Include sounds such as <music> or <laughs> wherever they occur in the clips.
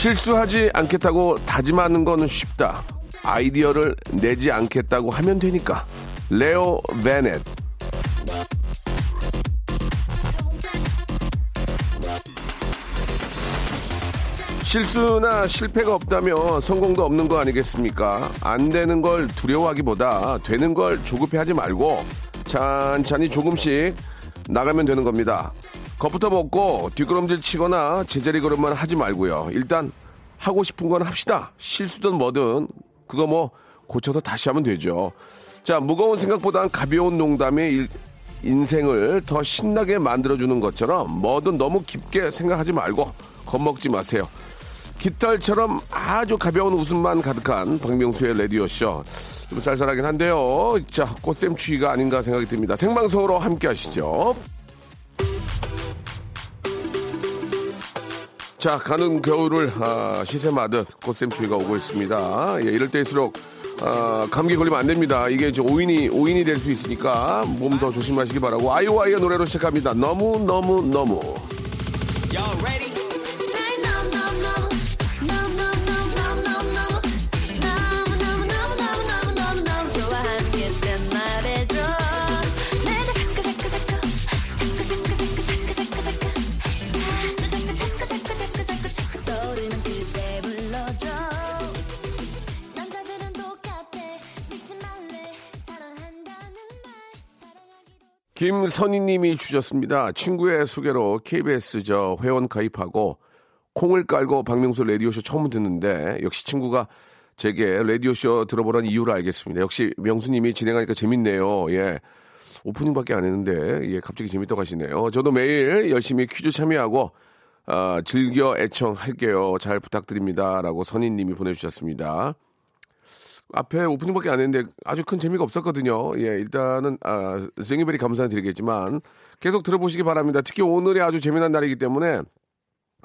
실수하지 않겠다고 다짐하는 건 쉽다 아이디어를 내지 않겠다고 하면 되니까 레오 베넷 실수나 실패가 없다면 성공도 없는 거 아니겠습니까? 안 되는 걸 두려워하기보다 되는 걸 조급해 하지 말고 찬찬히 조금씩 나가면 되는 겁니다. 겁부터 먹고 뒷걸음질 치거나 제자리 걸음만 하지 말고요. 일단 하고 싶은 건 합시다. 실수든 뭐든 그거 뭐 고쳐서 다시 하면 되죠. 자, 무거운 생각보단 가벼운 농담이 일- 인생을 더 신나게 만들어주는 것처럼 뭐든 너무 깊게 생각하지 말고 겁먹지 마세요. 깃털처럼 아주 가벼운 웃음만 가득한 박명수의 라디오쇼. 좀 쌀쌀하긴 한데요. 자, 꽃샘 추위가 아닌가 생각이 듭니다. 생방송으로 함께 하시죠. 자, 가는 겨울을 아, 시샘하듯 꽃샘추위가 오고 있습니다. 예, 이럴 때일수록 아, 감기 걸리면 안 됩니다. 이게 저 오인이 오인이 될 수 있으니까 몸 더 조심하시기 바라고 아이오아이의 노래로 시작합니다. 너무 너무 너무. 김선희님이 주셨습니다. 친구의 소개로 KBS 저 회원 가입하고 콩을 깔고 박명수 라디오쇼 처음 듣는데 역시 친구가 제게 라디오쇼 들어보라는 이유를 알겠습니다. 역시 명수님이 진행하니까 재밌네요. 예. 오프닝밖에 안 했는데 예 갑자기 재밌다고 하시네요. 저도 매일 열심히 퀴즈 참여하고 아, 즐겨 애청할게요. 잘 부탁드립니다라고 선희님이 보내주셨습니다. 앞에 오프닝밖에 안 했는데 아주 큰 재미가 없었거든요. 예, 일단은 아, 생이베리 감사드리겠지만 계속 들어보시기 바랍니다. 특히 오늘이 아주 재미난 날이기 때문에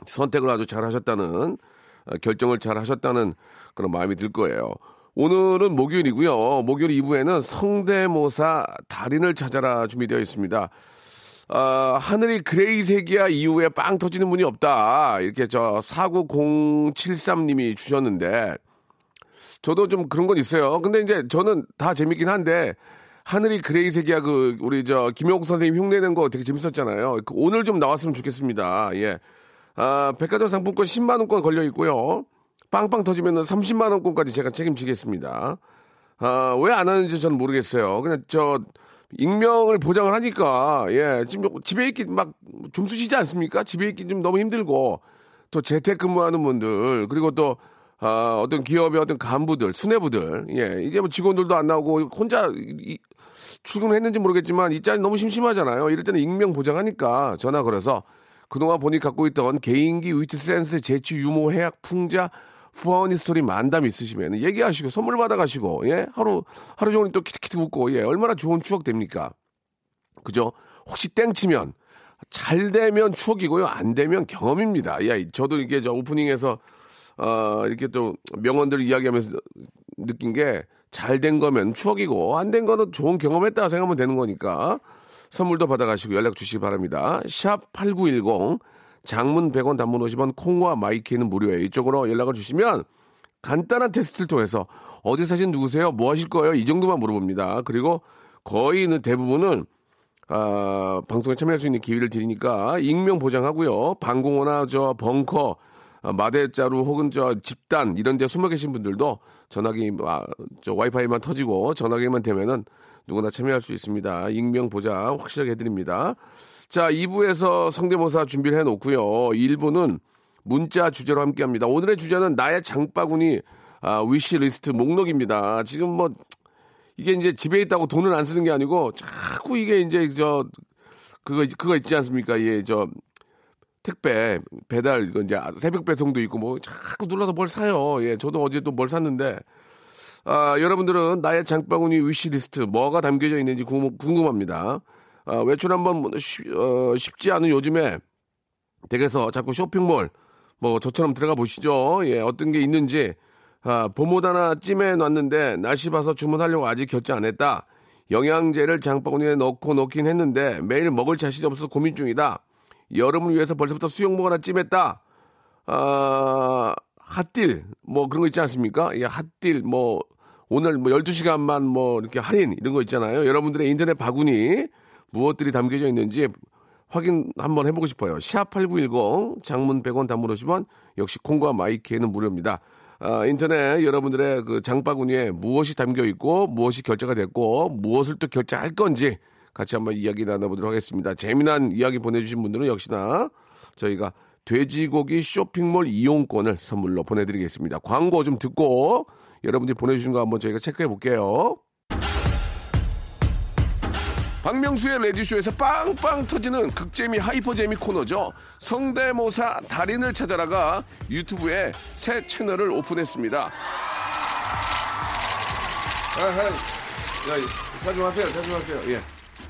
선택을 아주 잘 하셨다는 아, 결정을 잘 하셨다는 그런 마음이 들 거예요. 오늘은 목요일이고요. 목요일 2부에는 성대모사 달인을 찾아라 준비되어 있습니다. 아, 하늘이 그레이색이야 이후에 빵 터지는 분이 없다. 이렇게 저 49073님이 주셨는데 저도 좀 그런 건 있어요. 근데 이제 저는 다 재밌긴 한데 하늘이 그레이색이야 그 우리 저 김용국 선생님 흉내낸 거 되게 재밌었잖아요. 그 오늘 좀 나왔으면 좋겠습니다. 예. 아, 백화점 상품권 10만 원권 걸려 있고요. 빵빵 터지면은 30만 원권까지 제가 책임지겠습니다. 아, 왜 안 하는지 저는 모르겠어요. 그냥 저 익명을 보장을 하니까 예, 지금 집에 있기 막좀 쓰시지 않습니까? 집에 있기 좀 너무 힘들고 또 재택근무하는 분들 그리고 또 아, 어떤 기업의 어떤 간부들, 수뇌부들, 예, 이제 뭐 직원들도 안 나오고 혼자 이- 출근을 했는지 모르겠지만 이 짤이 너무 심심하잖아요. 이럴 때는 익명 보장하니까 전화 걸어서 그동안 본인이 갖고 있던 개인기, 위트 센스, 재치, 유머, 해학, 풍자, funny story 만담 있으시면 얘기하시고 선물 받아가시고 예 하루 하루 종일 또 키득키득 웃고 예 얼마나 좋은 추억 됩니까? 그죠? 혹시 땡치면 잘 되면 추억이고요. 안 되면 경험입니다. 야, 저도 이게 저 오프닝에서 어, 이렇게 또 명언들을 이야기하면서 느낀 게 잘 된 거면 추억이고 안 된 거는 좋은 경험했다 생각하면 되는 거니까 선물도 받아가시고 연락 주시기 바랍니다. 샵 8910 장문 100원 단문 50원 콩과 마이케이는 무료예요. 이쪽으로 연락을 주시면 간단한 테스트를 통해서 어디 사신 누구세요? 뭐 하실 거예요? 이 정도만 물어봅니다. 그리고 거의 대부분은 아, 방송에 참여할 수 있는 기회를 드리니까 익명 보장하고요. 방공호나 저 벙커, 아, 마대자루 혹은 저 집단 이런 데 숨어 계신 분들도 전화기 아, 저 와이파이만 터지고 전화기만 되면은 누구나 참여할 수 있습니다. 익명 보장 확실하게 해드립니다. 자, 2부에서 성대모사 준비를 해놓고요. 1부는 문자 주제로 함께합니다. 오늘의 주제는 나의 장바구니 아, 위시 리스트 목록입니다. 지금 뭐 이게 이제 집에 있다고 돈을 안 쓰는 게 아니고 자꾸 이게 이제 저 그거 그거 있지 않습니까? 예, 저 택배 배달 이거 이제 새벽 배송도 있고 뭐 자꾸 눌러서 뭘 사요. 예, 저도 어제 또 뭘 샀는데 아, 여러분들은 나의 장바구니 위시리스트 뭐가 담겨져 있는지 궁금, 궁금합니다. 아, 외출 한번 쉬- 어, 쉽지 않은 요즘에 댁에서 자꾸 쇼핑몰 뭐 저처럼 들어가 보시죠. 예, 어떤 게 있는지 아, 봄옷 하나 찜해 놨는데 날씨 봐서 주문하려고 아직 결제 안 했다. 영양제를 장바구니에 넣고 놓긴 했는데 매일 먹을 자신이 없어서 고민 중이다. 여름을 위해서 벌써부터 수영복 하나 찜했다. 아, 핫딜 뭐 그런 거 있지 않습니까? 예, 핫딜 뭐 오늘 뭐 12시간만 뭐 이렇게 할인 이런 거 있잖아요. 여러분들의 인터넷 바구니 무엇들이 담겨져 있는지 확인 한번 해보고 싶어요. 샵8910 장문 100원 단문 50원 역시 콩과 마이키에는 무료입니다. 아, 인터넷 여러분들의 그 장바구니에 무엇이 담겨 있고 무엇이 결제가 됐고 무엇을 또 결제할 건지 같이 한번 이야기 나눠보도록 하겠습니다. 재미난 이야기 보내주신 분들은 역시나 저희가 돼지고기 쇼핑몰 이용권을 선물로 보내드리겠습니다. 광고 좀 듣고 여러분들이 보내주신 거 한번 저희가 체크해 볼게요. 박명수의 레디쇼에서 빵빵 터지는 극재미 하이퍼재미 코너죠. 성대모사 달인을 찾아라가 유튜브에 새 채널을 오픈했습니다. 아, 야, 자중하세요, 자중하세요. 예.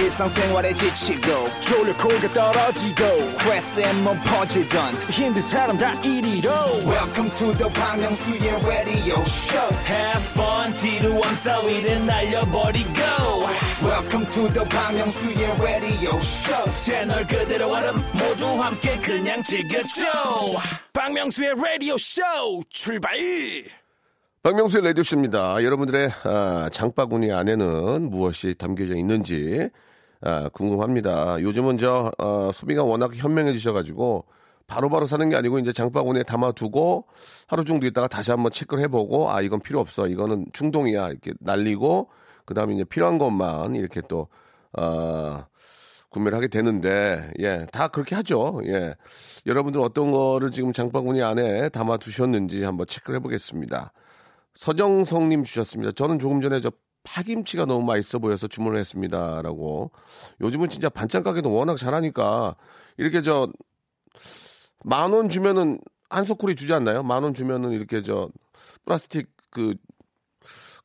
일상생활에 지치고, 졸려 코가 떨어지고, 스트레스에 몸 퍼지던, 힘든 사람 다 이리로. welcome to the Bang Myung-soo's radio show. Have fun 지루함 따위를 날려버리고. Welcome to the Bang Myung-soo's radio show. 채널 그대로 얼음 모두 함께 그냥 즐겨줘. 박명수의 라디오 쇼 출발! 박명수의 라디오 쇼입니다. 여러분들의 아, 장바구니 안에는 무엇이 담겨져 있는지 아, 궁금합니다. 요즘은 저 어, 소비가 워낙 현명해지셔가지고 바로 바로 사는 게 아니고 이제 장바구니에 담아두고 하루 정도 있다가 다시 한번 체크를 해보고 아 이건 필요 없어. 이거는 충동이야. 이렇게 날리고 그 다음에 이제 필요한 것만 이렇게 또 아, 구매를 하게 되는데 예 다 그렇게 하죠. 예. 여러분들 어떤 거를 지금 장바구니 안에 담아 두셨는지 한번 체크를 해보겠습니다. 서정성님 주셨습니다. 저는 조금 전에 저 파김치가 너무 맛있어 보여서 주문을 했습니다라고 요즘은 진짜 반찬 가게도 워낙 잘하니까 이렇게 저 만 원 주면은 한 소쿠리 주지 않나요 만 원 주면은 이렇게 저 플라스틱 그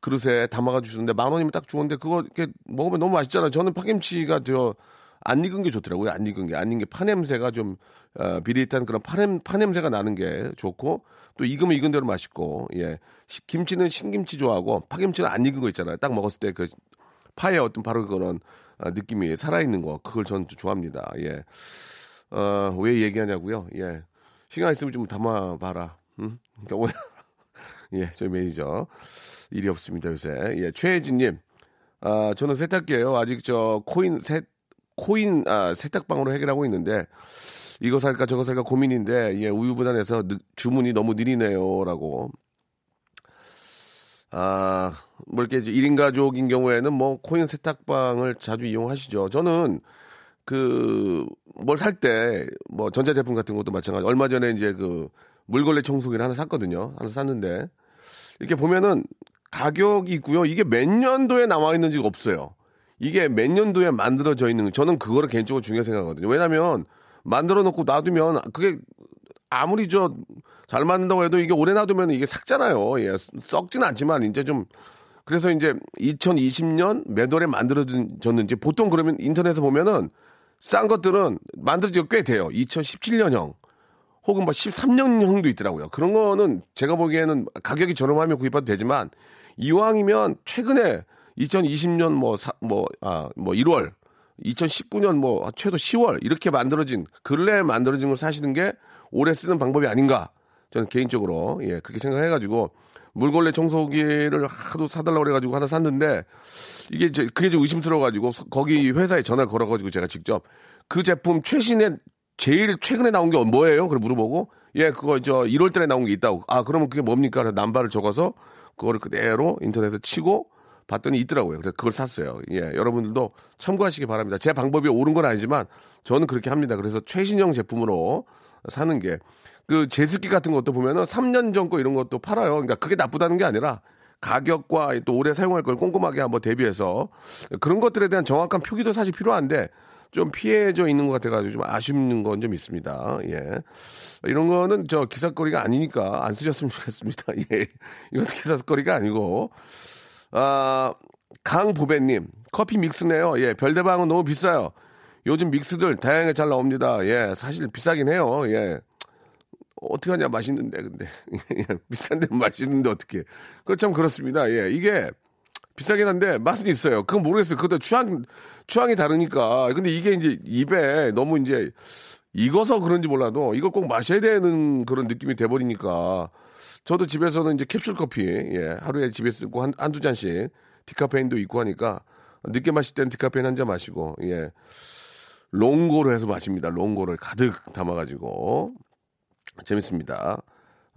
그릇에 담아가 주시는데 만 원이면 딱 좋은데 그거 이렇게 먹으면 너무 맛있잖아요. 저는 파김치가 저 안 익은 게 좋더라고요. 안 익은 게. 안 익은 게 파냄새가 좀 어, 비릿한 그런 파냄, 파냄새가 나는 게 좋고 또 익으면 익은 대로 맛있고 예. 시- 김치는 신김치 좋아하고 파김치는 안 익은 거 있잖아요. 딱 먹었을 때 그 파의 어떤 바로 그런 어, 느낌이 살아있는 거 그걸 저는 좀 좋아합니다. 예. 어, 왜 얘기하냐고요? 예. 시간 있으면 좀 담아봐라. 응? 그러니까 오늘 <laughs> 예, 저희 매니저. 일이 없습니다, 요새. 예, 최혜진님. 아, 저는 세탁기예요 아직 저 코인 세, 코인 아, 세탁방으로 해결하고 있는데 이거 살까 저거 살까 고민인데 예, 우유부단해서 느- 주문이 너무 느리네요라고. 아, 뭐 이렇게 1인 가족인 경우에는 뭐 코인 세탁방을 자주 이용하시죠. 저는 그 뭘 살 때 뭐 전자제품 같은 것도 마찬가지. 얼마 전에 이제 그 물걸레 청소기를 하나 샀거든요. 하나 샀는데 이렇게 보면은 가격이 있고요. 이게 몇 년도에 나와 있는지가 없어요. 이게 몇 년도에 만들어져 있는 저는 그거를 개인적으로 중요하게 생각하거든요. 왜냐하면 만들어 놓고 놔두면 그게 아무리 저 잘 만든다고 해도 이게 오래 놔두면 이게 삭잖아요. 예, 썩지는 않지만 이제 좀 그래서 이제 2020년 몇 월에 만들어졌는지 보통 그러면 인터넷에 보면은 싼 것들은 만들어지가 꽤 돼요. 2017년형 혹은 뭐 13년형도 있더라고요. 그런 거는 제가 보기에는 가격이 저렴하면 구입해도 되지만 이왕이면 최근에 2020년 뭐, 사, 뭐, 아, 뭐 1월, 2019년 뭐 최소 10월 이렇게 만들어진, 근래에 만들어진 걸 사시는 게 오래 쓰는 방법이 아닌가. 저는 개인적으로, 예, 그렇게 생각해가지고 물걸레 청소기를 하도 사달라고 그래가지고 하나 샀는데 이게 이제 그게 좀 의심스러워가지고 서- 거기 회사에 전화를 걸어가지고 제가 직접 그 제품 최신에 제일 최근에 나온 게 뭐예요? 그걸 물어보고 예 그거 저 1월 달에 나온 게 있다고 아 그러면 그게 뭡니까? 남발을 적어서 그거를 그대로 인터넷에 치고 봤더니 있더라고요. 그래서 그걸 샀어요. 예, 여러분들도 참고하시기 바랍니다. 제 방법이 옳은 건 아니지만 저는 그렇게 합니다. 그래서 최신형 제품으로 사는 게 그 제습기 같은 것도 보면은 3년 전 거 이런 것도 팔아요. 그러니까 그게 나쁘다는 게 아니라 가격과 또 오래 사용할 걸 꼼꼼하게 한번 대비해서 그런 것들에 대한 정확한 표기도 사실 필요한데 좀 피해져 있는 것 같아가지고 좀 아쉬운 건 좀 있습니다. 예. 이런 거는 저 기사거리가 아니니까 안 쓰셨으면 좋겠습니다. <laughs> 예. 이건 기사거리가 아니고. 아, 강보배님, 커피 믹스네요. 예, 별대방은 너무 비싸요. 요즘 믹스들 다양하게 잘 나옵니다. 예, 사실 비싸긴 해요. 예. 어떻게 하냐, 맛있는데, 근데. <laughs> 예, 비싼데 맛있는데 어떻게. 그거 참 그렇습니다. 예, 이게 비싸긴 한데 맛은 있어요. 그건 모르겠어요. 그것도 취향, 취향이 다르니까. 근데 이게 이제 입에 너무 이제 익어서 그런지 몰라도 이걸 꼭 마셔야 되는 그런 느낌이 돼버리니까. 저도 집에서는 이제 캡슐 커피, 예, 하루에 집에 쓰고 한, 한두 잔씩 디카페인도 있고 하니까 늦게 마실 땐 디카페인 한 잔 마시고, 예. 롱고로 해서 마십니다. 롱고를 가득 담아가지고. 재밌습니다.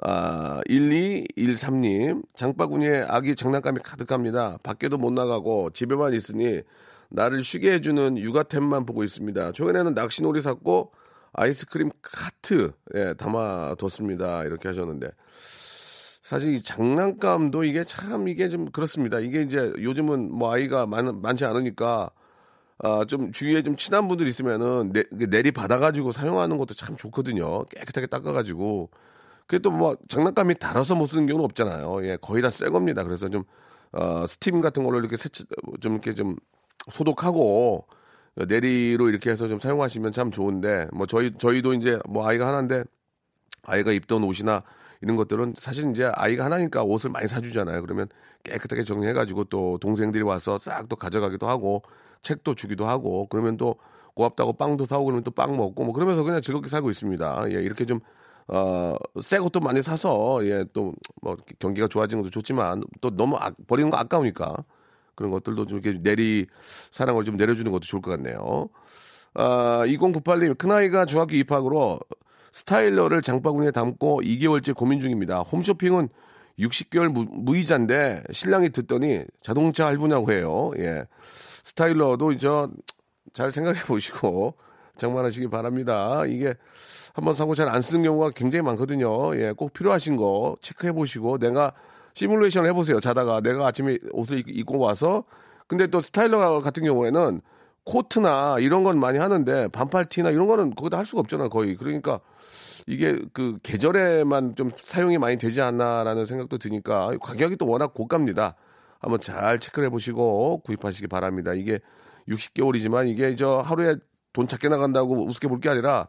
아, 1213님, 장바구니에 아기 장난감이 가득합니다. 밖에도 못 나가고 집에만 있으니 나를 쉬게 해주는 육아템만 보고 있습니다. 최근에는 낚시놀이 샀고 아이스크림 카트, 예, 담아뒀습니다. 이렇게 하셨는데. 사실 이 장난감도 이게 참 이게 좀 그렇습니다. 이게 이제 요즘은 뭐 아이가 많, 많지 않으니까 아, 좀 주위에 좀 친한 분들 있으면은 내, 내리 받아가지고 사용하는 것도 참 좋거든요. 깨끗하게 닦아가지고. 그게 또 뭐 장난감이 달아서 못 쓰는 경우는 없잖아요. 예, 거의 다 새 겁니다. 그래서 좀, 어, 스팀 같은 걸로 이렇게 세차, 좀 이렇게 좀 소독하고 내리로 이렇게 해서 좀 사용하시면 참 좋은데 뭐 저희, 저희도 이제 뭐 아이가 하나인데 아이가 입던 옷이나 이런 것들은 사실 이제 아이가 하나니까 옷을 많이 사주잖아요. 그러면 깨끗하게 정리해가지고 또 동생들이 와서 싹 또 가져가기도 하고 책도 주기도 하고 그러면 또 고맙다고 빵도 사오고 그러면 또 빵 먹고 뭐 그러면서 그냥 즐겁게 살고 있습니다. 예, 이렇게 좀 어, 새 것도 많이 사서 예, 또 뭐 경기가 좋아지는 것도 좋지만 또 너무 아, 버리는 거 아까우니까 그런 것들도 좀 이렇게 내리 사랑을 좀 내려주는 것도 좋을 것 같네요. 아, 2098님 큰아이가 중학교 입학으로 스타일러를 장바구니에 담고 2개월째 고민 중입니다. 홈쇼핑은 60개월 무, 무이자인데 신랑이 듣더니 자동차 할부냐고 해요. 예. 스타일러도 이제 잘 생각해 보시고 장만하시기 바랍니다. 이게 한번 사고 잘 안 쓰는 경우가 굉장히 많거든요. 예, 꼭 필요하신 거 체크해 보시고 내가 시뮬레이션 해 보세요. 자다가 내가 아침에 옷을 입- 입고 와서 근데 또 스타일러 같은 경우에는 코트나 이런 건 많이 하는데 반팔 티나 이런 거는 거기다 할 수가 없잖아 거의. 그러니까 이게 그 계절에만 좀 사용이 많이 되지 않나라는 생각도 드니까 가격이 또 워낙 고가입니다. 한번 잘 체크를 해보시고 구입하시기 바랍니다. 이게 60개월이지만 이게 저 하루에 돈 작게 나간다고 우습게 볼 게 아니라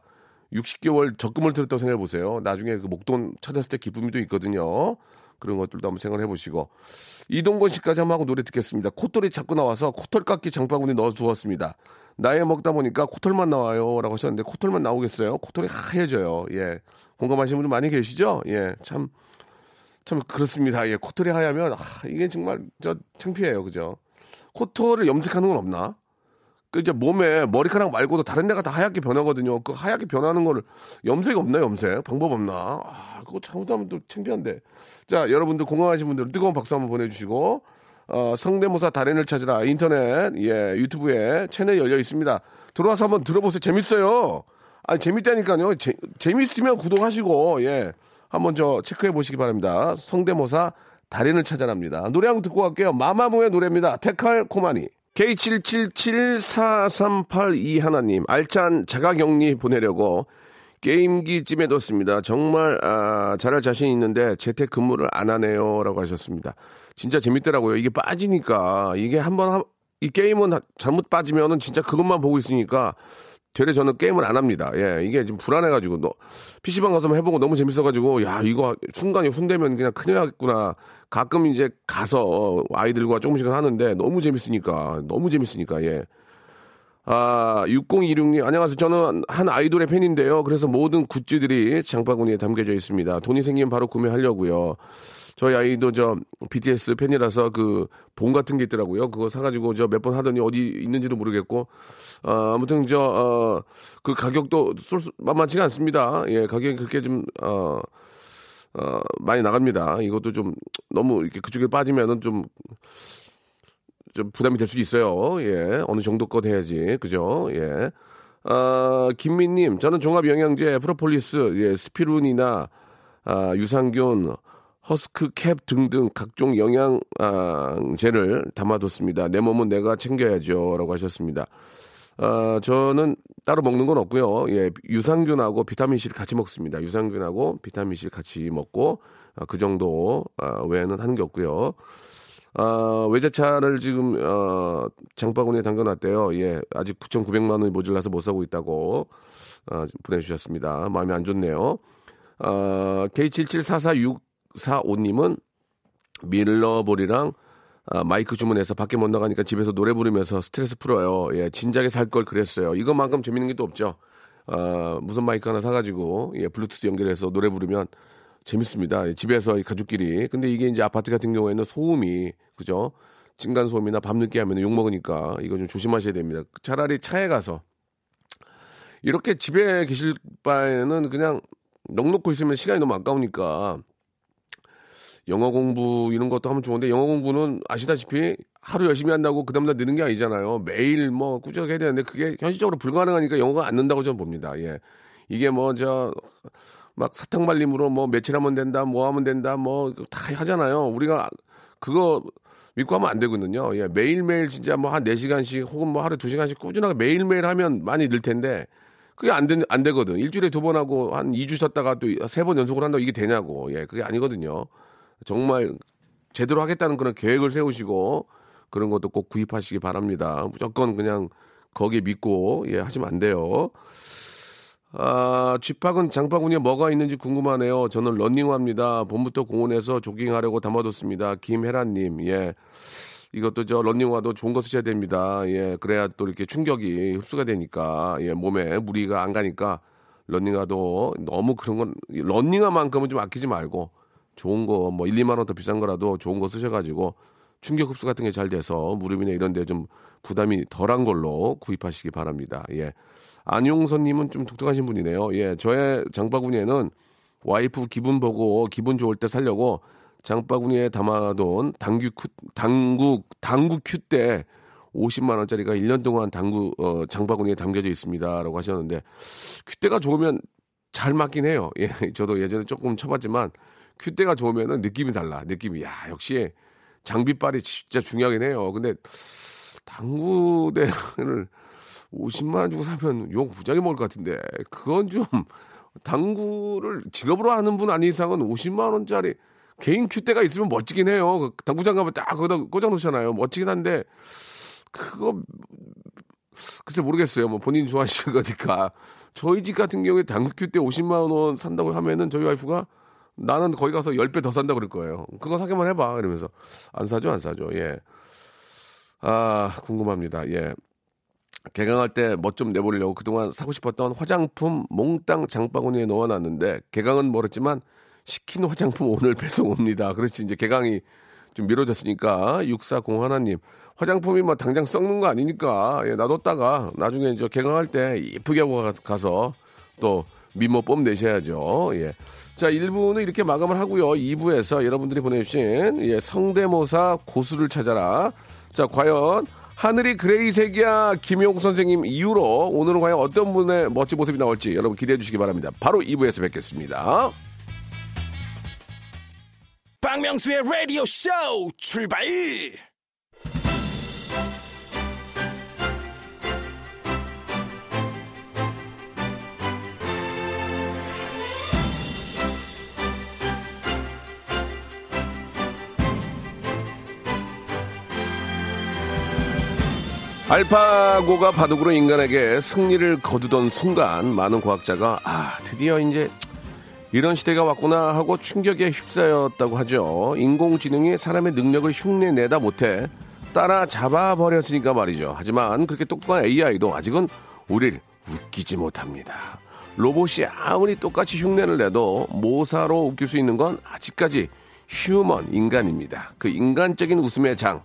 60개월 적금을 들었다고 생각해 보세요. 나중에 그 목돈 찾았을 때 기쁨이 또 있거든요. 그런 것들도 한번 생각을 해보시고 이동건 씨까지 한번 하고 노래 듣겠습니다. 코털이 자꾸 나와서 코털 깎기 장바구니 넣어 주었습니다. 나이 먹다 보니까 코털만 나와요라고 하셨는데 코털만 나오겠어요? 코털이 하얘져요. 예, 공감하시는 분들 많이 계시죠? 예, 참. 참 그렇습니다. 예, 코털이 하얘면 아, 이게 정말 저 창피해요, 그죠? 코털을 염색하는 건 없나? 그 이제 몸에 머리카락 말고도 다른 데가 다 하얗게 변하거든요. 그 하얗게 변하는 거를 염색이 없나 염색? 방법 없나? 아, 그거 잘못하면 또 창피한데. 자, 여러분들 공감하신 분들 뜨거운 박수 한번 보내주시고 어, 성대모사 달인을 찾으라 인터넷 예 유튜브에 채널 열려 있습니다. 들어와서 한번 들어보세요. 재밌어요. 아니 재밌다니까요. 재, 재밌으면 구독하시고 예 한번 저 체크해 보시기 바랍니다. 성대모사 달인을 찾아납니다. 노래 한 곡 듣고 갈게요. 마마무의 노래입니다. 테칼 코마니. K777438 하나님 알찬 자가격리 보내려고 게임기 찜해 뒀습니다. 정말 아, 잘할 자신 있는데 재택 근무를 안 하네요라고 하셨습니다. 진짜 재밌더라고요. 이게 빠지니까 이게 한번 이 게임은 하- 잘못 빠지면은 진짜 그것만 보고 있으니까 되레 저는 게임을 안 합니다. 예, 이게 지금 불안해가지고 너 PC방 가서 해보고 너무 재밌어가지고 야 이거 순간에 손대면 그냥 큰일 나겠구나. 가끔 이제 가서 아이들과 조금씩 하는데 너무 재밌으니까 너무 재밌으니까 예. 아, 6026님, 안녕하세요. 저는 한 아이돌의 팬인데요. 그래서 모든 굿즈들이 장바구니에 담겨져 있습니다. 돈이 생기면 바로 구매하려고요. 저희 아이도 저 BTS 팬이라서 그 봉 같은 게 있더라고요. 그거 사가지고 저 몇 번 하더니 어디 있는지도 모르겠고. 어, 아무튼 저, 어, 그 가격도 쏠 수, 만만치가 않습니다. 예, 가격이 그렇게 좀, 어, 어, 많이 나갑니다. 이것도 좀 너무 이렇게 그쪽에 빠지면은 좀 좀 부담이 될 수 있어요. 예. 어느 정도껏 해야지. 그죠? 예. 아, 김민님, 저는 종합영양제 프로폴리스, 예, 스피룬이나, 아, 유산균, 허스크 캡 등등 각종 영양제를 담아뒀습니다. 내 몸은 내가 챙겨야죠. 라고 하셨습니다. 아, 저는 따로 먹는 건 없고요. 예, 유산균하고 비타민C를 같이 먹습니다. 유산균하고 비타민C를 같이 먹고, 아, 그 정도, 아, 외에는 하는 게 없고요. 아, 외제차를 지금, 어, 장바구니에 담겨놨대요. 예, 아직 9,900만 원이 모질라서 못 사고 있다고, 아, 보내주셨습니다. 마음이 안 좋네요. 아, K77444645님은 밀러볼이랑 아, 마이크 주문해서 밖에 못 나가니까 집에서 노래 부르면서 스트레스 풀어요. 예, 진작에 살 걸 그랬어요. 이것만큼 재밌는 게 또 없죠. 아, 무슨 마이크 하나 사가지고, 예, 블루투스 연결해서 노래 부르면 재밌습니다. 예, 집에서 이 가족끼리. 근데 이게 이제 아파트 같은 경우에는 소음이, 그죠? 층간소음이나 밤늦게 하면 욕 먹으니까 이거 좀 조심하셔야 됩니다. 차라리 차에 가서 이렇게 집에 계실 바에는 그냥 넉넉고 있으면 시간이 너무 아까우니까 영어 공부 이런 것도 하면 좋은데 영어 공부는 아시다시피 하루 열심히 한다고 그 다음날 느는 게 아니잖아요. 매일 뭐 꾸준하게 해야 되는데 그게 현실적으로 불가능하니까 영어가 안 는다고 저는 봅니다. 예. 이게 뭐 저 막 사탕 말림으로 뭐 며칠 하면 된다, 뭐 하면 된다, 뭐 다 하잖아요. 우리가 그거 믿고 하면 안 되거든요. 예. 매일매일 진짜 뭐 한 4시간씩 혹은 뭐 하루 2시간씩 꾸준하게 매일매일 하면 많이 늘 텐데 그게 안, 되, 안 되거든. 일주일에 두 번 하고 한 2주 쉬었다가 또 세 번 연속으로 한다고 이게 되냐고. 예. 그게 아니거든요. 정말 제대로 하겠다는 그런 계획을 세우시고 그런 것도 꼭 구입하시기 바랍니다. 무조건 그냥 거기에 믿고 예 하시면 안 돼요. 아, 쥐팍은 장바구니에 뭐가 있는지 궁금하네요. 저는 런닝화입니다. 봄부터 공원에서 조깅하려고 담아뒀습니다. 김혜란님, 예. 이것도 저 런닝화도 좋은 거 쓰셔야 됩니다. 예, 그래야 또 이렇게 충격이 흡수가 되니까, 예, 몸에 무리가 안 가니까 런닝화도 너무 그런 건, 런닝화만큼은 좀 아끼지 말고 좋은 거, 뭐 1, 2만 원 더 비싼 거라도 좋은 거 쓰셔가지고 충격 흡수 같은 게 잘 돼서 무릎이나 이런 데 좀 부담이 덜한 걸로 구입하시기 바랍니다. 예. 안용선님은 좀 독특하신 분이네요. 예, 저의 장바구니에는 와이프 기분 보고 기분 좋을 때 살려고 장바구니에 담아둔 당구 큐, 당구 당구 큐때 50만 원짜리가 1년 동안 당구 어, 장바구니에 담겨져 있습니다 라고 하셨는데 큐대가 좋으면 잘 맞긴 해요. 예, 저도 예전에 조금 쳐봤지만 큐대가 좋으면은 느낌이 달라. 느낌이 야 역시 장비빨이 진짜 중요하긴 해요. 근데 당구대를 50만 원 주고 사면 욕 부자게 먹을 것 같은데 그건 좀 당구를 직업으로 하는 분 아닌 이상은 50만 원짜리 개인 큐대가 있으면 멋지긴 해요. 그 당구장 가면 딱 거기다 꽂아 놓잖아요. 멋지긴 한데 그거 글쎄 모르겠어요. 뭐 본인 좋아하시는 <laughs> 거니까 저희 집 같은 경우에 당구 큐대 50만 원 산다고 하면은 저희 와이프가 나는 거기 가서 10배 더 산다 그럴 거예요. 그거 사기만 해봐. 이러면서 안 사죠, 안 사죠. 예. 아 궁금합니다. 예. 개강할 때 멋 좀 내보려고 그동안 사고 싶었던 화장품 몽땅 장바구니에 넣어놨는데 개강은 멀었지만 시킨 화장품 오늘 <laughs> 배송 옵니다. 그렇지 이제 개강이 좀 미뤄졌으니까 6401 하나님 화장품이 뭐 당장 썩는 거 아니니까 예, 놔뒀다가 나중에 이제 개강할 때 이쁘게 하고 가- 가서 또 미모 뽐내셔야죠. 예. 자, 1부는 이렇게 마감을 하고요. 2부에서 여러분들이 보내주신 예, 성대모사 고수를 찾아라. 자, 과연 하늘이 그레이색이야 김용 선생님 이후로 오늘은 과연 어떤 분의 멋진 모습이 나올지 여러분 기대해 주시기 바랍니다. 바로 2부에서 뵙겠습니다. 박명수의 라디오 쇼 출발! 알파고가 바둑으로 인간에게 승리를 거두던 순간 많은 과학자가 아 드디어 이제 이런 시대가 왔구나 하고 충격에 휩싸였다고 하죠. 인공지능이 사람의 능력을 흉내내다 못해 따라잡아 버렸으니까 말이죠. 하지만 그렇게 똑똑한 AI도 아직은 우리를 웃기지 못합니다. 로봇이 아무리 똑같이 흉내를 내도 모사로 웃길 수 있는 건 아직까지 human 인간입니다. 그 인간적인 웃음의 장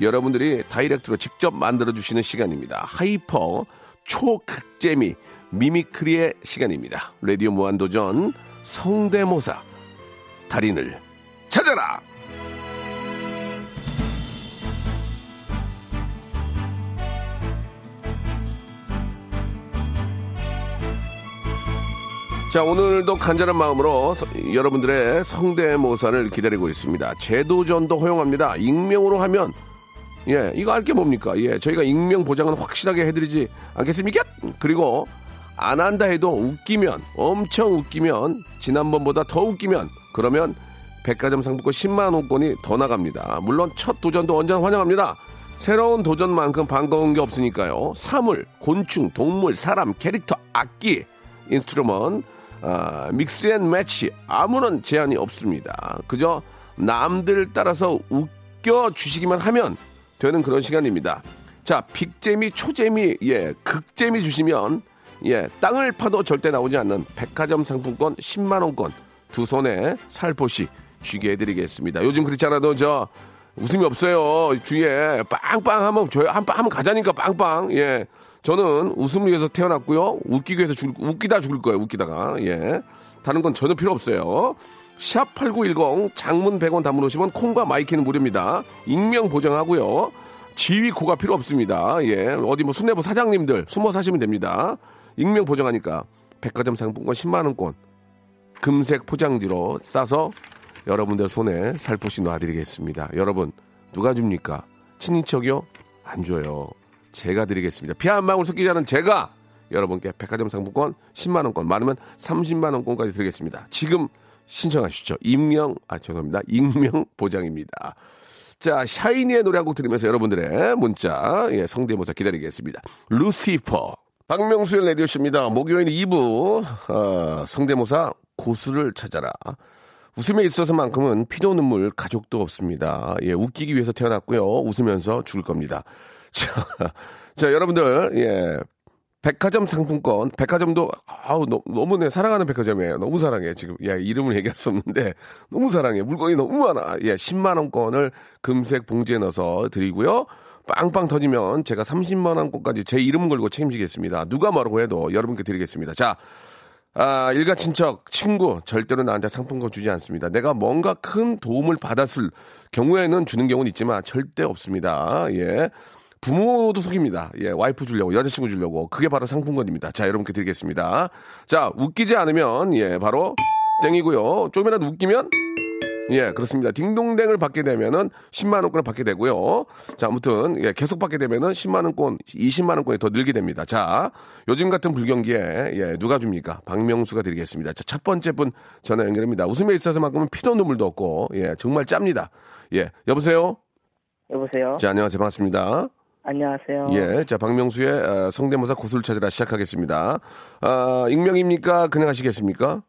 여러분들이 direct로 직접 만들어주시는 시간입니다. hyper 초극재미 미미크리의 시간입니다. 라디오 무한도전 성대모사 달인을 찾아라! 자, 오늘도 간절한 마음으로 서, 여러분들의 성대모사를 기다리고 있습니다. 제도전도 허용합니다. 익명으로 하면 예, 이거 알게 뭡니까? 예, 저희가 익명 보장은 확실하게 해드리지 않겠습니까? 그리고 안 한다 해도 웃기면, 엄청 웃기면, 지난번보다 더 웃기면, 그러면 백화점 상품권 10만 원권이 더 나갑니다. 물론 첫 도전도 언제나 환영합니다. 새로운 도전만큼 반가운 게 없으니까요. 사물, 곤충, 동물, 사람, 캐릭터, 악기, instrument, 아, mix and match 아무런 제한이 없습니다. 그저 남들 따라서 웃겨 주시기만 하면 되는 그런 시간입니다. 자, 빅재미, 초재미, 예, 극재미 주시면 예, 땅을 파도 절대 나오지 않는 백화점 상품권 10만 원권 두 손에 살포시 쥐게 해드리겠습니다. 요즘 그렇지 않아도 저 웃음이 없어요. 주위에 빵빵 하면 저 한빵 하면 가자니까 빵빵. 예. 저는 웃음을 위해서 태어났고요. 웃기기 위해서 죽을, 웃기다 죽을 거예요. 웃기다가. 예. 다른 건 전혀 필요 없어요. 샵8910 장문 100원 단문 50원 콩과 마이K는 무료입니다. 익명 보장하고요. 지위 고하 필요 없습니다. 예. 어디 뭐 수뇌부 사장님들 숨어 사시면 됩니다. 익명 보장하니까 백화점 상품권 10만 원권 금색 포장지로 싸서 여러분들 손에 살포시 놔드리겠습니다. 여러분 누가 줍니까? 친인척이요? 안 줘요. 제가 드리겠습니다. 피 한 방울 섞이지 않은 제가 여러분께 백화점 상품권 10만 원권 많으면 30만 원권까지 드리겠습니다. 지금 신청하시죠. 익명 아 죄송합니다. 익명 보장입니다. 자 샤이니의 노래 한 곡 들으면서 여러분들의 문자 예, 성대모사 기다리겠습니다. 루시퍼 박명수의 라디오쇼입니다. 목요일 2부 어, 성대모사 고수를 찾아라. 웃음에 있어서만큼은 피도 눈물 가족도 없습니다. 예, 웃기기 위해서 태어났고요. 웃으면서 죽을 겁니다. <laughs> 자, 자 여러분들 예. 백화점 상품권, 백화점도 아우 너, 너무 내 사랑하는 백화점이에요. 너무 사랑해 지금. 야 이름을 얘기할 수 없는데 너무 사랑해. 물건이 너무 많아. 예, 10만 원권을 금색 봉지에 넣어서 드리고요. 빵빵 터지면 제가 30만 원권까지 제 이름 걸고 책임지겠습니다. 누가 뭐라고 해도 여러분께 드리겠습니다. 자, 아, 일가 친척, 친구, 절대로 나한테 상품권 주지 않습니다. 내가 뭔가 큰 도움을 받았을 경우에는 주는 경우는 있지만 절대 없습니다. 예. 부모도 속입니다. 예, 와이프 주려고, 여자친구 주려고. 그게 바로 상품권입니다. 자, 여러분께 드리겠습니다. 자, 웃기지 않으면, 예, 바로 땡이고요. 조금이라도 웃기면, 예, 그렇습니다. 딩동댕을 받게 되면은 10만원권을 받게 되고요. 자, 아무튼, 예, 계속 받게 되면은 10만원권, 20만원권이 더 늘게 됩니다. 자, 요즘 같은 불경기에, 예, 누가 줍니까? 박명수가 드리겠습니다. 자, 첫 번째 분 전화 연결합니다. 웃음에 있어서만큼은 피도 눈물도 없고, 예, 정말 짭니다. 예, 여보세요? 여보세요. 자, 안녕하세요. 반갑습니다. 안녕하세요. 예, 자, 박명수의 어, 성대모사 고수를 찾으라 시작하겠습니다. 아, 익명입니까? 그냥 하시겠습니까?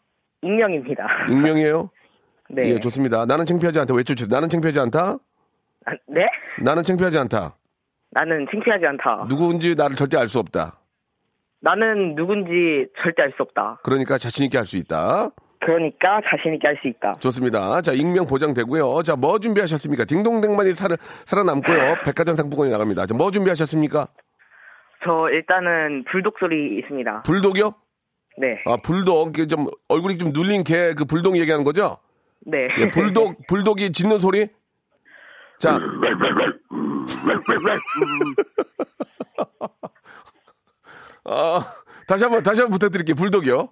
익명입니다. 익명이에요? <laughs> 네. 예, 좋습니다. 나는 창피하지 않다. 외쳐주세요. 나는 창피하지 않다? 아, 네? 나는 창피하지 않다. 나는 창피하지 않다. 누구인지 나를 절대 알 수 없다. 나는 누군지 절대 알 수 없다. 그러니까 자신 있게 할 수 있다. 그러니까 자신있게 할 수 있다. 좋습니다. 자, 익명 보장되고요. 자, 뭐 준비하셨습니까? 딩동댕만이 살아, 살아남고요. 백화점 상품권이 나갑니다. 자, 뭐 준비하셨습니까? 저 일단은 불독 소리 있습니다. 불독이요? 네. 아, 불독. 그좀 얼굴이 좀 눌린 개, 그 불독 얘기하는 거죠? 네. 예, 불독, <laughs> 불독이 짖는 소리? 자. 아, 다시 한 번, 다시 한 번 부탁드릴게요. 불독이요.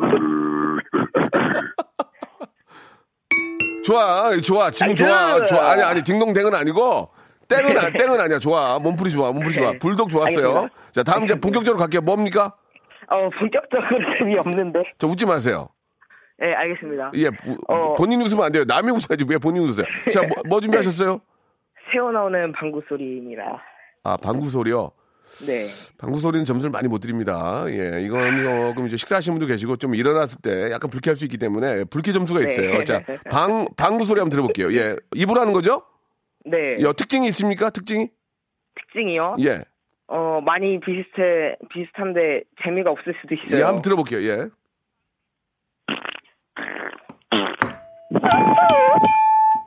<laughs> 좋아, 좋아. 지금 좋아. 좋아. 아니, 아니, 딩동댕은 아니고, 땡은, 아, 땡은 아니야. 좋아. 몸풀이 좋아. 몸풀이 좋아. 불독 좋았어요. 알겠습니다. 자, 다음 이제 본격적으로 갈게요. 뭡니까? 어, 본격적으로 <laughs> 재미없는데. 자, 웃지 마세요. 네, 알겠습니다. 예, 부- 어. 본인 웃으면 안 돼요. 남이 웃어야지. 왜 본인 웃으세요? 자, 뭐, 뭐 <laughs> 준비하셨어요? 새어 나오는 방구 소리입니다. 아, 방구 소리요. 네. 방구 소리는 점수를 많이 못 드립니다. 예, 이건 조금 이제 식사하시는 분도 계시고 좀 일어났을 때 약간 불쾌할 수 있기 때문에 불쾌 점수가 네. 있어요. 자, 방, 방구 소리 한번 들어볼게요. 예, 입으로 하는 거죠? 네. 예, 특징이 있습니까? 특징이? 특징이요? 예. 어, 많이 비슷해, 비슷한데 재미가 없을 수도 있어요. 예, 한번 들어볼게요. 예.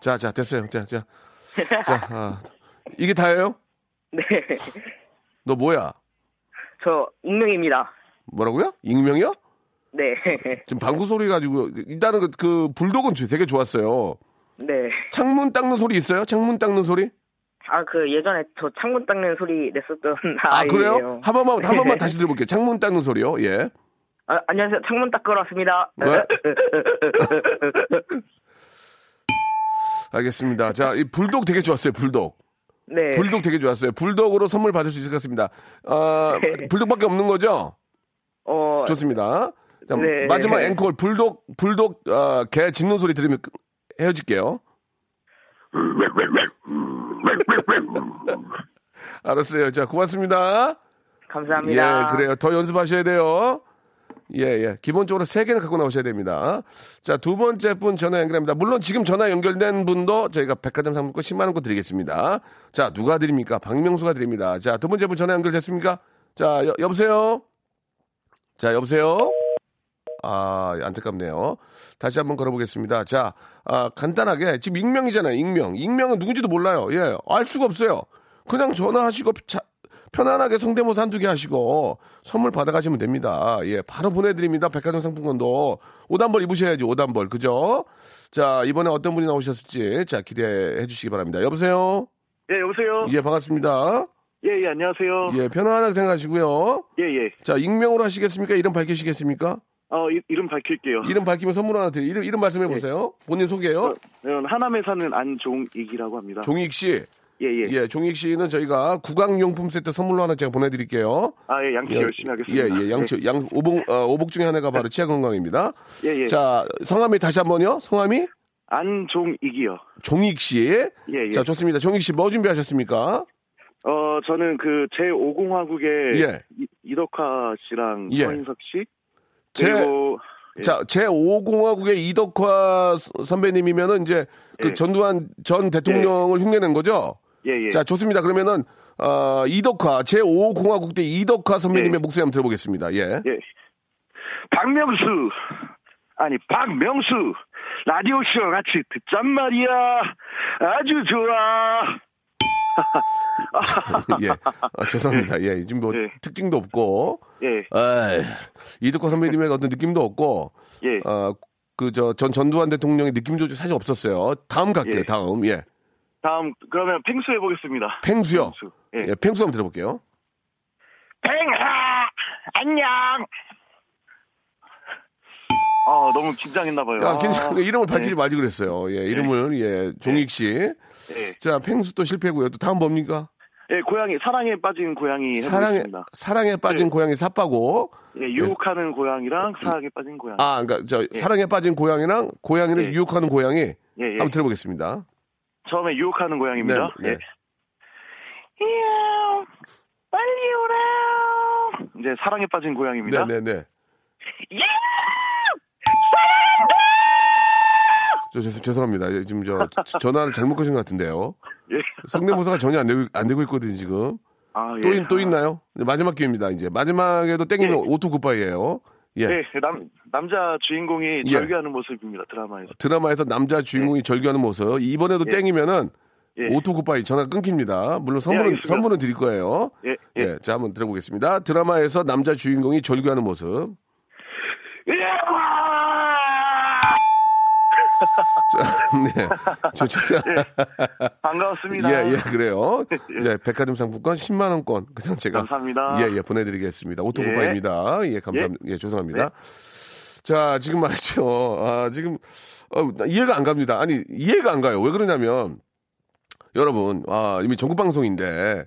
자, 자, 됐어요. 자, 자. 자, 아, 이게 다예요? <laughs> 네. 너 뭐야? 저 익명입니다. 뭐라고요? 익명이요? 네. 지금 방구 소리 가지고 일단은 그, 그 불독은 되게 좋았어요. 네. 창문 닦는 소리 있어요? 창문 닦는 소리? 아, 그 예전에 저 창문 닦는 소리 냈었던 아 아이예요. 그래요? 한 번만 한 번만 다시 들어볼게요. 창문 닦는 소리요. 예. 아, 안녕하세요. 창문 닦으러 왔습니다. 왜? <laughs> 알겠습니다. 자, 이 불독 되게 좋았어요. 불독. 네. 불독 되게 좋았어요. 불독으로 선물 받을 수 있을 것 같습니다. 아, 불독밖에 없는 거죠? 어, 좋습니다. 자, 네. 마지막 앵콜 불독 불독 어, 개 짖는 소리 들으면 끝- 헤어질게요. <laughs> 알았어요. 자, 고맙습니다. 감사합니다. 예, 그래요. 더 연습하셔야 돼요. 예, 예. 기본적으로 세 개는 갖고 나오셔야 됩니다. 자, 두 번째 분 전화 연결합니다. 물론 지금 전화 연결된 분도 저희가 백화점 상품권 10만원 권 드리겠습니다. 자, 누가 드립니까? 박명수가 드립니다. 자, 두 번째 분 전화 연결됐습니까? 자, 여, 여보세요? 자, 여보세요? 아, 안타깝네요. 다시 한번 걸어보겠습니다. 자, 아, 간단하게, 지금 익명이잖아요, 익명. 익명은 누군지도 몰라요. 예, 알 수가 없어요. 그냥 전화하시고, 자, 편안하게 성대모사 한두 개 하시고, 선물 받아가시면 됩니다. 예, 바로 보내드립니다. 백화점 상품권도. 오단벌 입으셔야지, 오단벌. 그죠? 자, 이번에 어떤 분이 나오셨을지, 자, 기대해 주시기 바랍니다. 여보세요? 예, 여보세요? 예, 반갑습니다. 예, 예, 안녕하세요. 예, 편안하게 생각하시고요. 예, 예. 자, 익명으로 하시겠습니까? 이름 밝히시겠습니까? 어, 이, 이름 밝힐게요. 이름 밝히면 선물 하나 드려요. 이름, 이름 말씀해 보세요. 본인 소개요. 저는 하남에 사는 안종익이라고 합니다. 종익 씨. 예, 예. 예, 종익 씨는 저희가 구강용품 세트 선물로 하나 제가 보내드릴게요. 아, 예, 양치 열심히 하겠습니다. 예, 예, 양치, 양, 오복, 어, 오복 중에 하나가 바로 치아 건강입니다. 예, 예. 자, 성함이 다시 한 번요. 성함이 안종익이요. 종익 씨. 예, 예. 자, 좋습니다. 종익 씨 뭐 준비하셨습니까? 어, 저는 그 제5공화국의 예. 이- 이덕화 씨랑 예. 서인석 씨 제, 그리고 예. 자, 제5공화국의 이덕화 스- 선배님이면은 이제 그 예. 전두환 전 대통령을 흉내낸 거죠? 예, 예. 자, 좋습니다. 그러면은, 어, 이덕화, 제5공화국 때 이덕화 선배님의 예. 목소리 한번 들어보겠습니다. 예. 예. 박명수 아니 박명수 라디오 쇼 같이 듣잔 말이야. 아주 좋아. <laughs> 예. 아, 죄송합니다. 예. 지금 뭐 예. 특징도 없고, 예, 에이, 이덕화 선배님의 어떤 느낌도 없고, 예. 어, 그, 저, 전 전두환 대통령의 느낌도 사실 없었어요. 다음 갈게요, 예. 다음. 예. 다음 그러면 팽수 해보겠습니다. 팽수요. 팽수. 예. 예, 팽수 한번 들어볼게요. 팽아 안녕. 아 너무 긴장했나 봐요. 야, 괜찮아요. 이름을 네. 밝히지 말지 그랬어요. 예, 이름을, 예, 종익 씨. 예. 자, 팽수 또 실패고요. 또 다음 뭡니까? 예, 고양이 사랑에 빠진 고양이 사랑에, 해보겠습니다. 사랑에 빠진 네. 고양이 사빠고, 예, 유혹하는 고양이랑 사랑에 빠진 고양이. 아, 그러니까 저 사랑에 빠진 고양이랑 고양이를 예. 유혹하는 고양이 예, 예. 한번 들어보겠습니다. 처음에 유혹하는 고양이입니다. 네, 네. 예. 이야, 빨리 오라. 이제 사랑에 빠진 고양이입니다. 네, 네, 네. 이야, 저 죄송, 죄송합니다. 예, 지금 저 <laughs> 전화를 잘못 거신 것 같은데요. 예. 성대모사가 전혀 안 되고 안 되고 있거든요 지금. 아, 예. 또, 있, 또 있나요? 네, 마지막 기회입니다. 이제 마지막에도 땡기면 오투 굿바이예요. 예. 예, 남 남자 주인공이 예. 절규하는 모습입니다. 드라마에서. 드라마에서 남자 주인공이 절규하는 모습 이번에도 예. 땡이면은 예. 오투 굿바이 전화 끊깁니다. 물론 선물은 알겠습니다. 선물은 드릴 거예요. 예, 예. 예. 자 한번 들어보겠습니다. 드라마에서 남자 주인공이 절규하는 모습. 네. 저, 저, 반가웠습니다. 예, 예, 그래요. <laughs> 예, 백화점 상품권 10만 원권 그냥 제가 감사합니다. 예, 예, 보내드리겠습니다. 오토바입니다. 예, 감사합니다. 예, 죄송합니다. 자, 지금 말이죠. 아, 지금 어, 나 이해가 안 갑니다. 아니 이해가 안 가요. 왜 그러냐면 여러분, 아 이미 전국 방송인데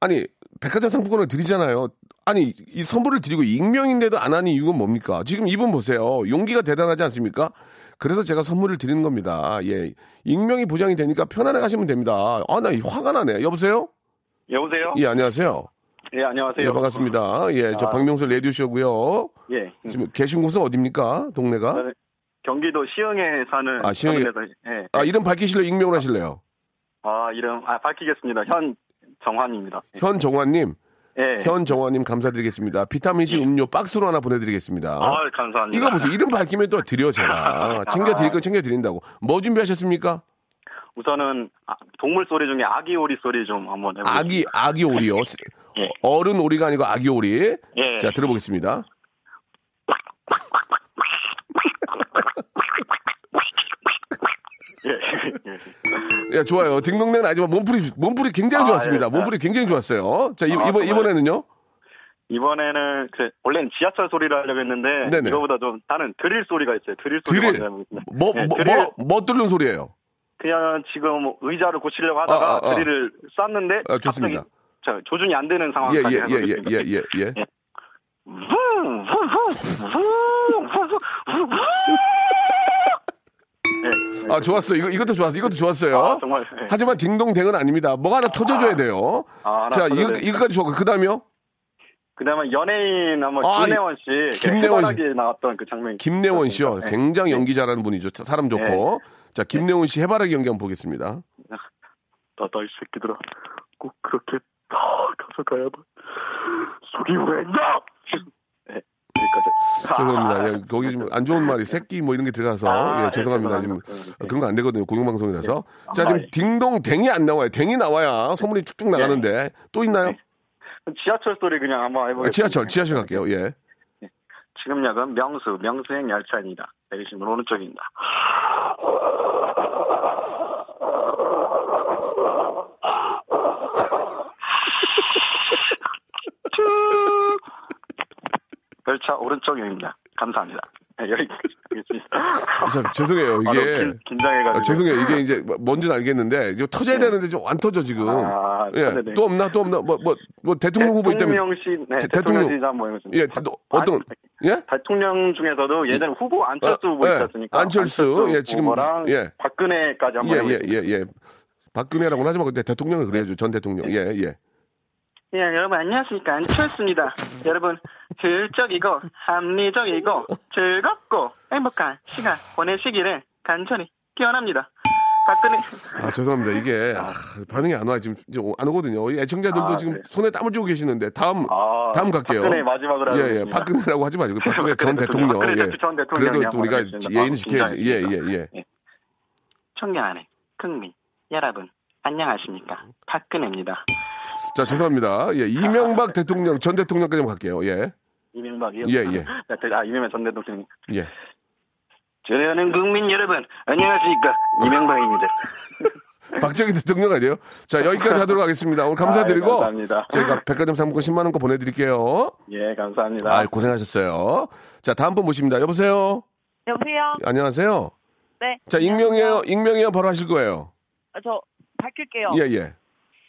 아니 백화점 상품권을 드리잖아요. 아니 이 선물을 드리고 익명인데도 안 하는 이유가 뭡니까? 지금 이분 보세요. 용기가 대단하지 않습니까? 그래서 제가 선물을 드리는 겁니다. 예, 익명이 보장이 되니까 편안하게 하시면 됩니다. 아, 나 화가 나네. 여보세요? 여보세요? 예, 안녕하세요. 예, 안녕하세요. 예, 반갑습니다. 예, 저 아. 박명수 레디오쇼고요. 예. 지금 계신 곳은 어딥니까? 동네가? 저는 경기도 시흥에 사는 아, 시흥에- 예. 아, 이름 밝히실래요? 익명으로 하실래요? 아, 이름 아, 밝히겠습니다. 현 정환입니다. 현 정환 님, 예. 현정환님 감사드리겠습니다. 비타민C 음료 박스로 하나 보내드리겠습니다. 아, 감사합니다. 이거 보세요. 이름 밝히면 또 드려, 제가. <laughs> 챙겨드릴 건 챙겨드린다고. 뭐 준비하셨습니까? 우선은 아, 동물 소리 중에 아기 오리 소리 좀 한번 해보겠습니다. 아기, 아기 오리요. 예. 어른 오리가 아니고 아기 오리. 예. 자, 들어보겠습니다. <laughs> 예. 예. <laughs> 예, 좋아요. 딩동댕은 아니지만 몸풀이, 몸풀이 굉장히 아, 좋았습니다. 예. 몸풀이 굉장히 좋았어요. 자, 이, 아, 번? 이번에는요? 이번에는 그 원래는 지하철 소리를 하려고 했는데 네네. 이거보다 좀 다른 드릴 소리가 있어요. 드릴 소리 드릴. 먼저 해보겠습니다. 뭐, 네, 뭐. 뭐, 뭐 뚫는 소리예요? 그냥 지금 의자를 고치려고 하다가 아, 아, 아. 드릴을 쐈는데 아, 좋습니다. 갑자기 저 조준이 안 되는 예, 상황까지 예, 예, 예, 해보겠습니다. 예, 예, 예. 예. 네, 아, 좋았어. 이거, 이것도 좋았어. 이것도 좋았어요. 아, 정말. 네. 하지만 딩동댕은 아닙니다. 뭐가 하나 터져줘야 돼요. 아, 자, 이거. 이거까지 좋고. 그 다음이요? 그 다음에 연예인 한번 아, 김래원 씨, 김래원 씨. 해바라기에 나왔던 그 장면. 김래원 씨요. 네. 굉장히 연기 잘하는 분이죠. 사람 좋고. 자, 김래원 씨 해바라기 연기 한번 보겠습니다. 나다 이 새끼들아, 꼭 그렇게 다 가져가야 돼. 속이 왜 나? 네, 여기까지. 죄송합니다. 예, 거기 좀안 좋은 말이 새끼 뭐 이런 게 들어가서 아, 예, 죄송합니다. 네, 지금 죄송합니다. 어, 그런 거 안 되거든요. 공영방송이라서. 자, 아, 지금 예. 딩동댕이 안 나와요. 댕이 나와야 소문이 쭉쭉 나가는데 또 있나요? 지하철 소리 그냥 한번 해보겠습니다. 아, 지하철, 지하철 갈게요. 예. 지금역은 명수, 명수행 열차입니다. 내리시면 오른쪽입니다. <laughs> 쭉. 열차 오른쪽입니다. 감사합니다. 네, 여기까지 하겠습니다. 자, 죄송해요. 아, <laughs> 이게 긴- 긴장해가지고. 아, 죄송해요. 이게 이제 뭔지는 알겠는데 이제 터져야 되는데 좀 안 터져 지금. 네. 아, 예. 터져야 돼. 또 없나? 또 없나? 뭐뭐뭐 대통령 후보 씨, 네, 대- 대통령 대통령. 씨 한번. 예, 또 어떤 예? 대통령 중에서도 예전에 후보 안철수 어, 후보 예. 있었으니까 안철수, 예, 지금, 예. 박근혜까지 한번 예, 예. 예, 예. 박근혜라고는 하지 말고 대통령을 그래야죠. 전 대통령. 예, 예. 예, 여러분 안녕하십니까 안철수입니다. 여러분 질적이고 합리적이고 즐겁고 행복한 시간 보내시기를 간절히 기원합니다. 박근혜 아, 죄송합니다. 이게 아, 반응이 안 와. 지금 이제 안 오거든요. 이 애청자들도 아, 지금 네. 손에 땀을 쥐고 계시는데 다음 아, 다음 갈게요. 박근혜 마지막으로 예, 예. 하겠습니다. 박근혜라고 하지 말고 박근혜 전 박근혜 대통령. 대통령, 예. 박근혜 전 대통령이 그래도 또 우리가. 예의는 아, 지켜야지. 예, 예, 예. 존경하는 국민 여러분 안녕하십니까 박근혜입니다. 자, 죄송합니다. 예, 이명박 대통령 전 대통령까지 갈게요. 예. 이명박이요? 예, 예. 아 이명박 전 대통령. 예. 존경하는 국민 여러분 안녕하십니까 이명박입니다. <laughs> 박정희 대통령 아니에요? 자, 여기까지 하도록 하겠습니다. 오늘 감사드리고 아유, 감사합니다. 저희가 백화점 상품권 10만 원권 보내 드릴게요. 예 감사합니다. 아, 고생하셨어요. 자, 다음 분 모십니다. 여보세요? 여보세요? 안녕하세요. 네. 자, 익명이에요. 익명이요. 바로 하실 거예요. 아, 저 밝힐게요. 예, 예.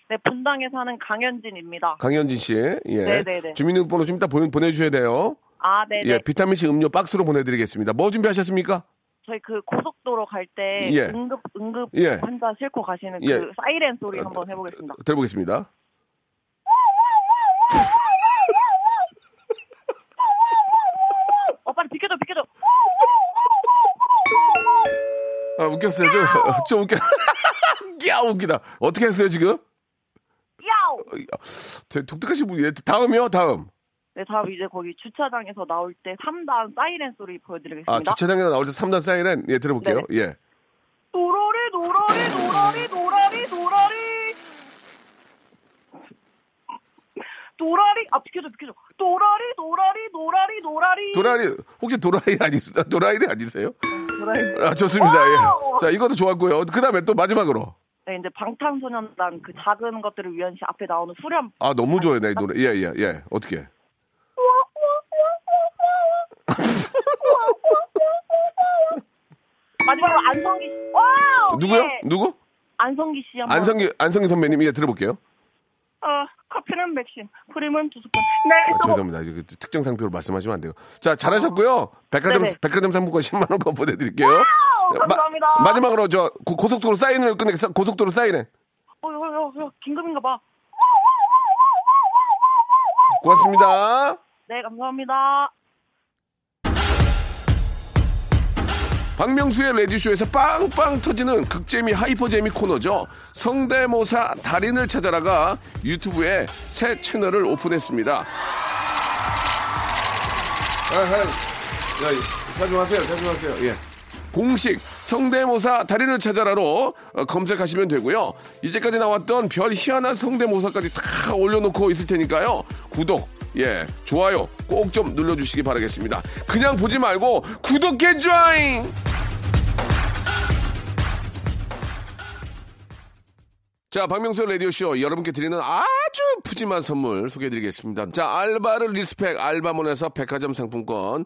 네, 분당에 사는 강현진입니다. 강현진 씨. 예. 네네네. 주민등록번호 좀 이따 보- 보내주셔야 돼요. 아, 네네. 예, 비타민C 음료 박스로 보내드리겠습니다. 뭐 준비하셨습니까? 저희 그 고속도로 갈 때 예. 응급 응급 예. 환자 싣고 가시는 예. 그 사이렌 소리 한번 해보겠습니다. 들어보겠습니다. 어, 빨리 비켜줘, 비켜줘. 아, 웃겼어요. 좀, 좀 웃겨. <laughs> 야, 웃기다. 어떻게 했어요, 지금? 되게 독특하신 분이에요. 다음이요, 다음. 네, 다음 이제 거기 주차장에서 나올 때 3단 사이렌 소리 보여드리겠습니다. 아, 주차장에 나올 때 3단 사이렌. 예, 들어볼게요. 예. 노라리, 노라리, 노라리, 노라리, 노라리. 노라리, 아, 비켜줘, 비켜줘. 노라리, 노라리, 노라리, 노라리. 도라리, 혹시 도라이 아니세요? <laughs> 도라이리 아니세요? 노라리. 아, 좋습니다. 예. 자, 이것도 좋았고요. 그 다음에 또 마지막으로. 네, 이제 방탄소년단 그 작은 것들을 위한 시 앞에 나오는 후렴 아, 너무 좋아요, 내 노래. 예, 예, 예. 어떻게? <laughs> 마지막으로 안성기 씨. 와우! 누구요? 예. 누구? 안성기 씨 한번. 안성기, 안성기 선배님, 예, 들어볼게요. 어, 커피는 맥심, 프림은 두 스푼. 네, 아, 또 죄송합니다. 이거 특정 상표로 말씀하시면 안 돼요. 자, 잘하셨고요. 백화점, 네네. 백화점 상품권 10만 원권 보내드릴게요. 감사합니다. 마, 지막으로 저 고- 고속도로 사인을 끝내, 고속도로 사인해. 어, 어, 어, 어, 긴급인가 봐. 고맙습니다. 네, 감사합니다. 박명수의 레디쇼에서 빵빵 터지는 극재미 하이퍼재미 코너죠. 성대모사 달인을 찾아라가 유튜브에 새 채널을 오픈했습니다. 아, 야, 자중하세요, 자중하세요. 예. 공식 성대모사 달인을 찾아라로 어, 검색하시면 되고요. 이제까지 나왔던 별 희한한 성대모사까지 다 올려놓고 있을 테니까요. 구독, 예, 좋아요 꼭 좀 눌러주시기 바라겠습니다. 그냥 보지 말고 구독해 줘잉! 자, 박명수 라디오쇼 여러분께 드리는 아주 푸짐한 선물 소개해드리겠습니다. 자, 알바를 respect 알바몬에서 백화점 상품권,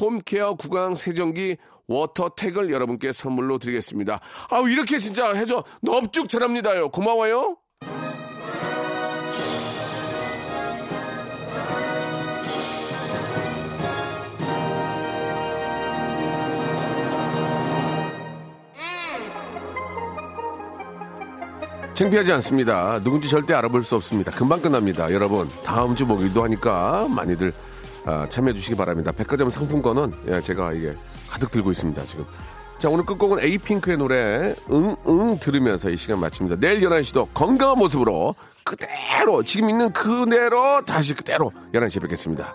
홈케어 구강 세정기 워터택을 여러분께 선물로 드리겠습니다. 아우 이렇게 진짜 해줘 넙죽 잘합니다요. 고마워요. 창피하지 않습니다. 누군지 절대 알아볼 수 없습니다. 금방 끝납니다. 여러분, 다음 주 목요일도 하니까 많이들 아, 참여해 주시기 바랍니다. 백화점 상품권은 예, 제가 이게 가득 들고 있습니다. 지금. 자, 오늘 끝곡은 에이핑크의 노래 응, 응 들으면서 이 시간 마칩니다. 내일 11시도 건강한 모습으로 그대로, 지금 있는 그대로 다시 그대로 11시에 뵙겠습니다.